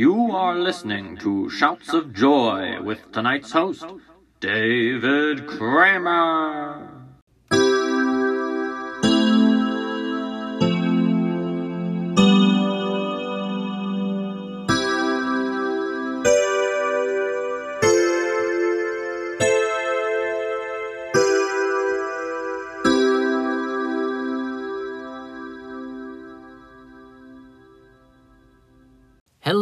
You are listening to Shouts of Joy with tonight's host, David Kramer.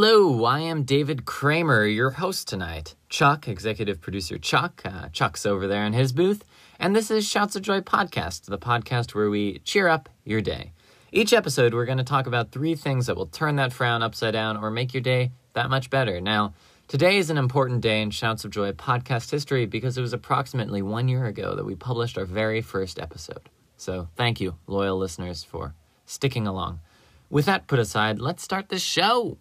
Hello, I am David Kramer, your host tonight. Chuck, executive producer Chuck, uh, Chuck's over there in his booth, and this is Shouts of Joy podcast, the podcast where we cheer up your day. Each episode, we're going to talk about three things that will turn that frown upside down or make your day that much better. Now, today is an important day in Shouts of Joy podcast history because it was approximately one year ago that we published our very first episode. So, thank you, loyal listeners, for sticking along. With that put aside, let's start the show.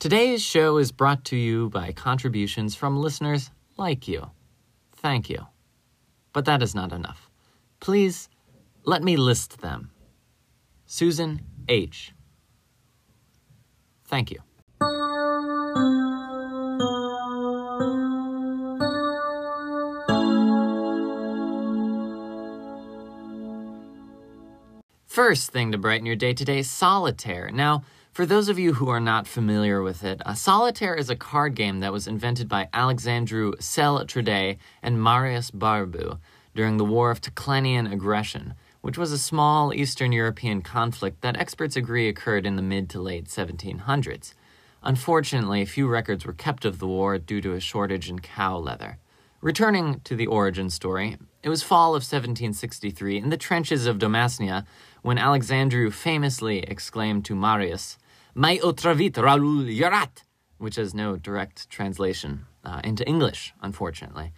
Today's show is brought to you by contributions from listeners like you. Thank you. But that is not enough. Please let me list them. Susan H. Thank you. First thing to brighten your day today solitaire. Now, for those of you who are not familiar with it, Solitaire is a card game that was invented by Alexandru Cel-Trede and Marius Barbu during the War of Teclenian Aggression, which was a small Eastern European conflict that experts agree occurred in the mid to late 1700s. Unfortunately, few records were kept of the war due to a shortage in cow leather. Returning to the origin story, it was fall of 1763 in the trenches of Domasnia when Alexandru famously exclaimed to Marius, Mai otravit Raul Yarat, which has no direct translation uh, into English, unfortunately.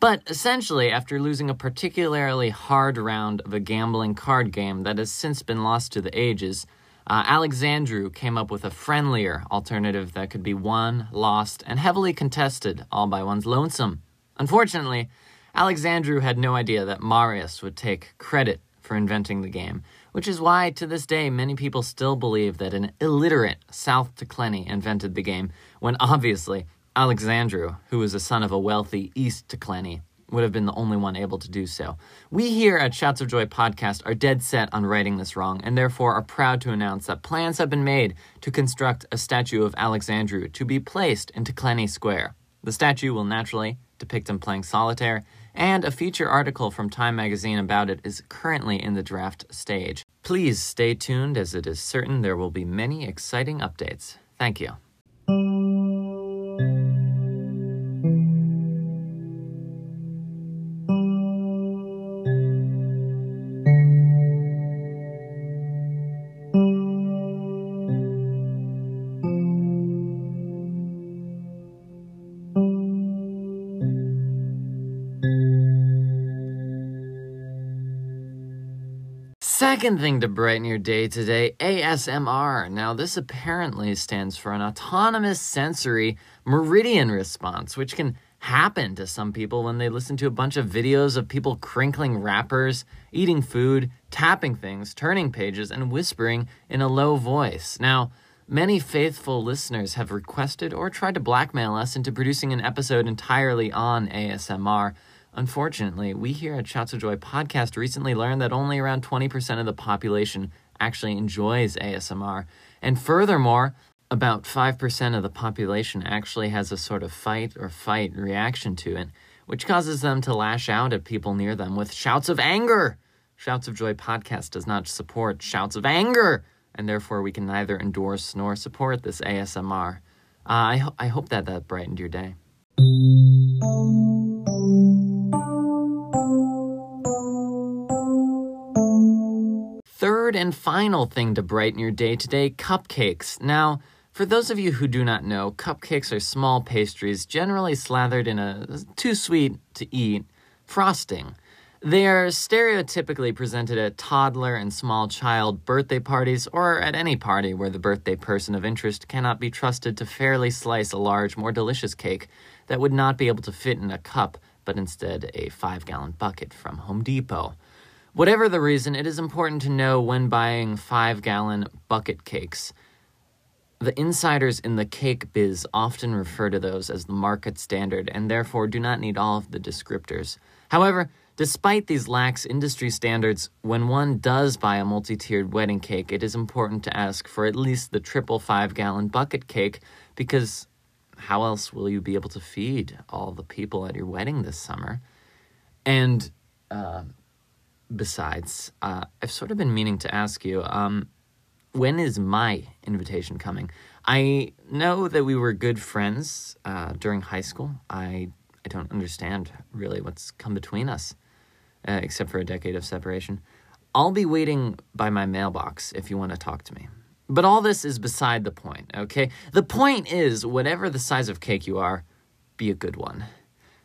But essentially, after losing a particularly hard round of a gambling card game that has since been lost to the ages, uh, Alexandru came up with a friendlier alternative that could be won, lost, and heavily contested all by one's lonesome. Unfortunately, Alexandru had no idea that Marius would take credit for inventing the game, which is why to this day many people still believe that an illiterate South Tecleni invented the game, when obviously Alexandru, who was the son of a wealthy East Tecleni, would have been the only one able to do so. We here at Shouts of Joy podcast are dead set on righting this wrong, and therefore are proud to announce that plans have been made to construct a statue of Alexandru to be placed in Tecleni Square. The statue will naturally depict him playing solitaire, and a feature article from Time magazine about it is currently in the draft stage. Please stay tuned as it is certain there will be many exciting updates. Thank you. Second thing to brighten your day today ASMR. Now, this apparently stands for an autonomous sensory meridian response, which can happen to some people when they listen to a bunch of videos of people crinkling wrappers, eating food, tapping things, turning pages, and whispering in a low voice. Now, many faithful listeners have requested or tried to blackmail us into producing an episode entirely on ASMR. Unfortunately, we here at Shouts of Joy podcast recently learned that only around 20% of the population actually enjoys ASMR. And furthermore, about 5% of the population actually has a sort of fight or fight reaction to it, which causes them to lash out at people near them with shouts of anger. Shouts of Joy podcast does not support shouts of anger, and therefore we can neither endorse nor support this ASMR. Uh, I, ho- I hope that that brightened your day. And final thing to brighten your day today cupcakes. Now, for those of you who do not know, cupcakes are small pastries generally slathered in a too sweet to eat frosting. They are stereotypically presented at toddler and small child birthday parties or at any party where the birthday person of interest cannot be trusted to fairly slice a large, more delicious cake that would not be able to fit in a cup but instead a five gallon bucket from Home Depot. Whatever the reason, it is important to know when buying five gallon bucket cakes. The insiders in the cake biz often refer to those as the market standard and therefore do not need all of the descriptors. However, despite these lax industry standards, when one does buy a multi tiered wedding cake, it is important to ask for at least the triple five gallon bucket cake because how else will you be able to feed all the people at your wedding this summer? And uh, besides, uh, I've sort of been meaning to ask you um, when is my invitation coming? I know that we were good friends uh, during high school. I I don't understand really what's come between us, uh, except for a decade of separation. I'll be waiting by my mailbox if you want to talk to me. But all this is beside the point, okay? The point is, whatever the size of cake you are, be a good one.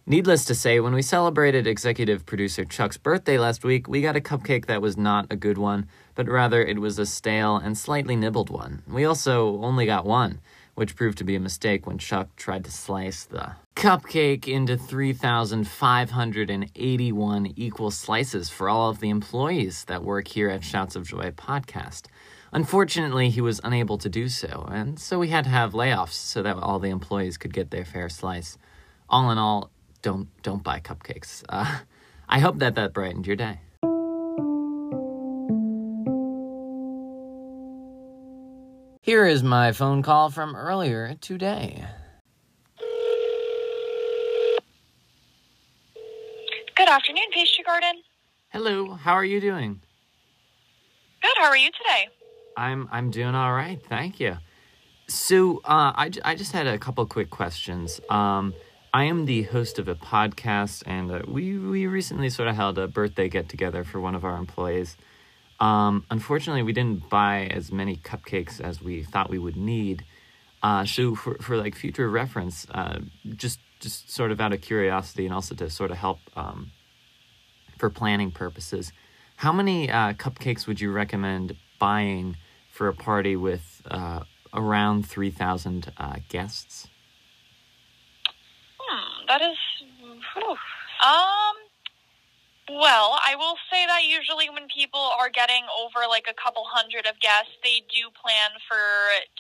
Needless to say, when we celebrated executive producer Chuck's birthday last week, we got a cupcake that was not a good one, but rather it was a stale and slightly nibbled one. We also only got one, which proved to be a mistake when Chuck tried to slice the cupcake into 3,581 equal slices for all of the employees that work here at Shouts of Joy podcast. Unfortunately, he was unable to do so, and so we had to have layoffs so that all the employees could get their fair slice. All in all, don't don't buy cupcakes. Uh, I hope that that brightened your day. Here is my phone call from earlier today. Good afternoon, Pastry Garden. Hello, how are you doing? Good. How are you today? I'm I'm doing all right, thank you. So uh, I, I just had a couple quick questions. Um, I am the host of a podcast, and uh, we we recently sort of held a birthday get together for one of our employees. Um, unfortunately, we didn't buy as many cupcakes as we thought we would need. Uh, so for, for like future reference, uh, just just sort of out of curiosity, and also to sort of help um, for planning purposes, how many uh, cupcakes would you recommend buying for a party with uh, around three thousand uh, guests? That is. whew. Um. Well, I will say that usually when people are getting over like a couple hundred of guests, they do plan for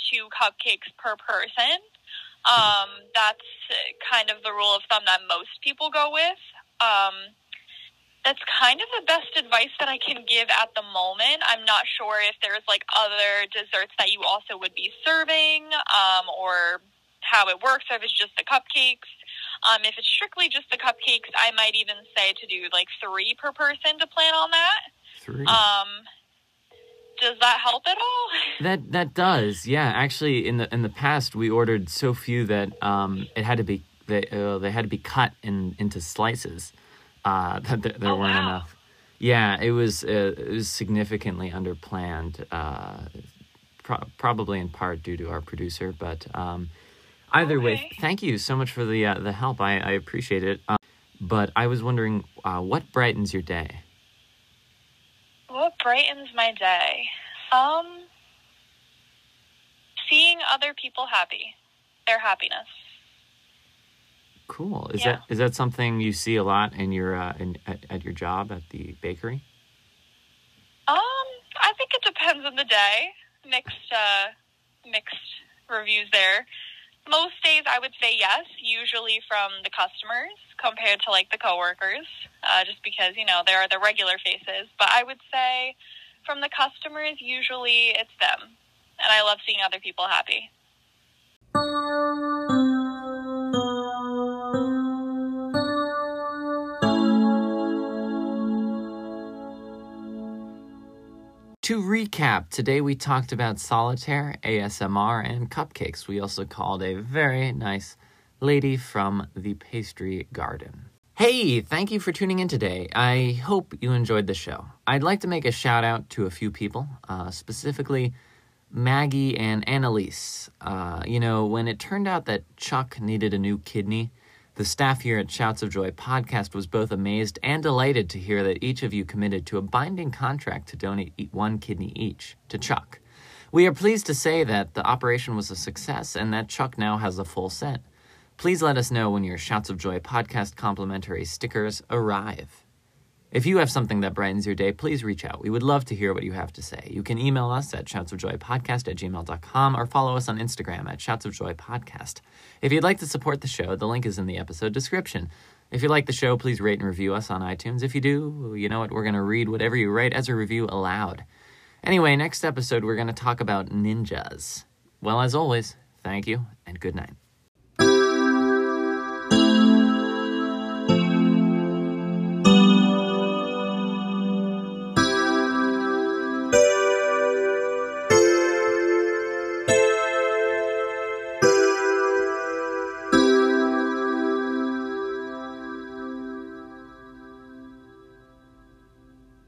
two cupcakes per person. Um, that's kind of the rule of thumb that most people go with. Um, that's kind of the best advice that I can give at the moment. I'm not sure if there's like other desserts that you also would be serving, um, or how it works, or if it's just the cupcakes. Um, if it's strictly just the cupcakes, I might even say to do like three per person to plan on that. Three. Um, does that help at all? That that does, yeah. Actually, in the in the past, we ordered so few that um, it had to be they uh, they had to be cut in into slices. Uh, that there, there Oh, weren't wow. enough. Yeah, it was uh, it was significantly underplanned. Uh, pro- probably in part due to our producer, but um, either way, thank you so much for the uh, the help. I, I appreciate it. Um, but I was wondering, uh, what brightens your day? What brightens my day? Um, seeing other people happy, their happiness. Cool. Is Yeah. that is that something you see a lot in your uh, in at, at your job at the bakery? Um, I think it depends on the day. Mixed, uh, mixed reviews there. Most days, I would say yes. Usually from the customers compared to like the coworkers, uh, just because you know there are the regular faces. But I would say from the customers, usually it's them, and I love seeing other people happy. To recap, today we talked about solitaire, ASMR, and cupcakes. We also called a very nice lady from the pastry garden. Hey, thank you for tuning in today. I hope you enjoyed the show. I'd like to make a shout out to a few people, uh, specifically Maggie and Annalise. Uh, you know, when it turned out that Chuck needed a new kidney, the staff here at Shouts of Joy podcast was both amazed and delighted to hear that each of you committed to a binding contract to donate one kidney each to Chuck. We are pleased to say that the operation was a success and that Chuck now has a full set. Please let us know when your Shouts of Joy podcast complimentary stickers arrive. If you have something that brightens your day, please reach out. We would love to hear what you have to say. You can email us at shoutsofjoypodcast at gmail.com or follow us on Instagram at shoutsofjoypodcast. If you'd like to support the show, the link is in the episode description. If you like the show, please rate and review us on iTunes. If you do, you know what? We're going to read whatever you write as a review aloud. Anyway, next episode, we're going to talk about ninjas. Well, as always, thank you and good night.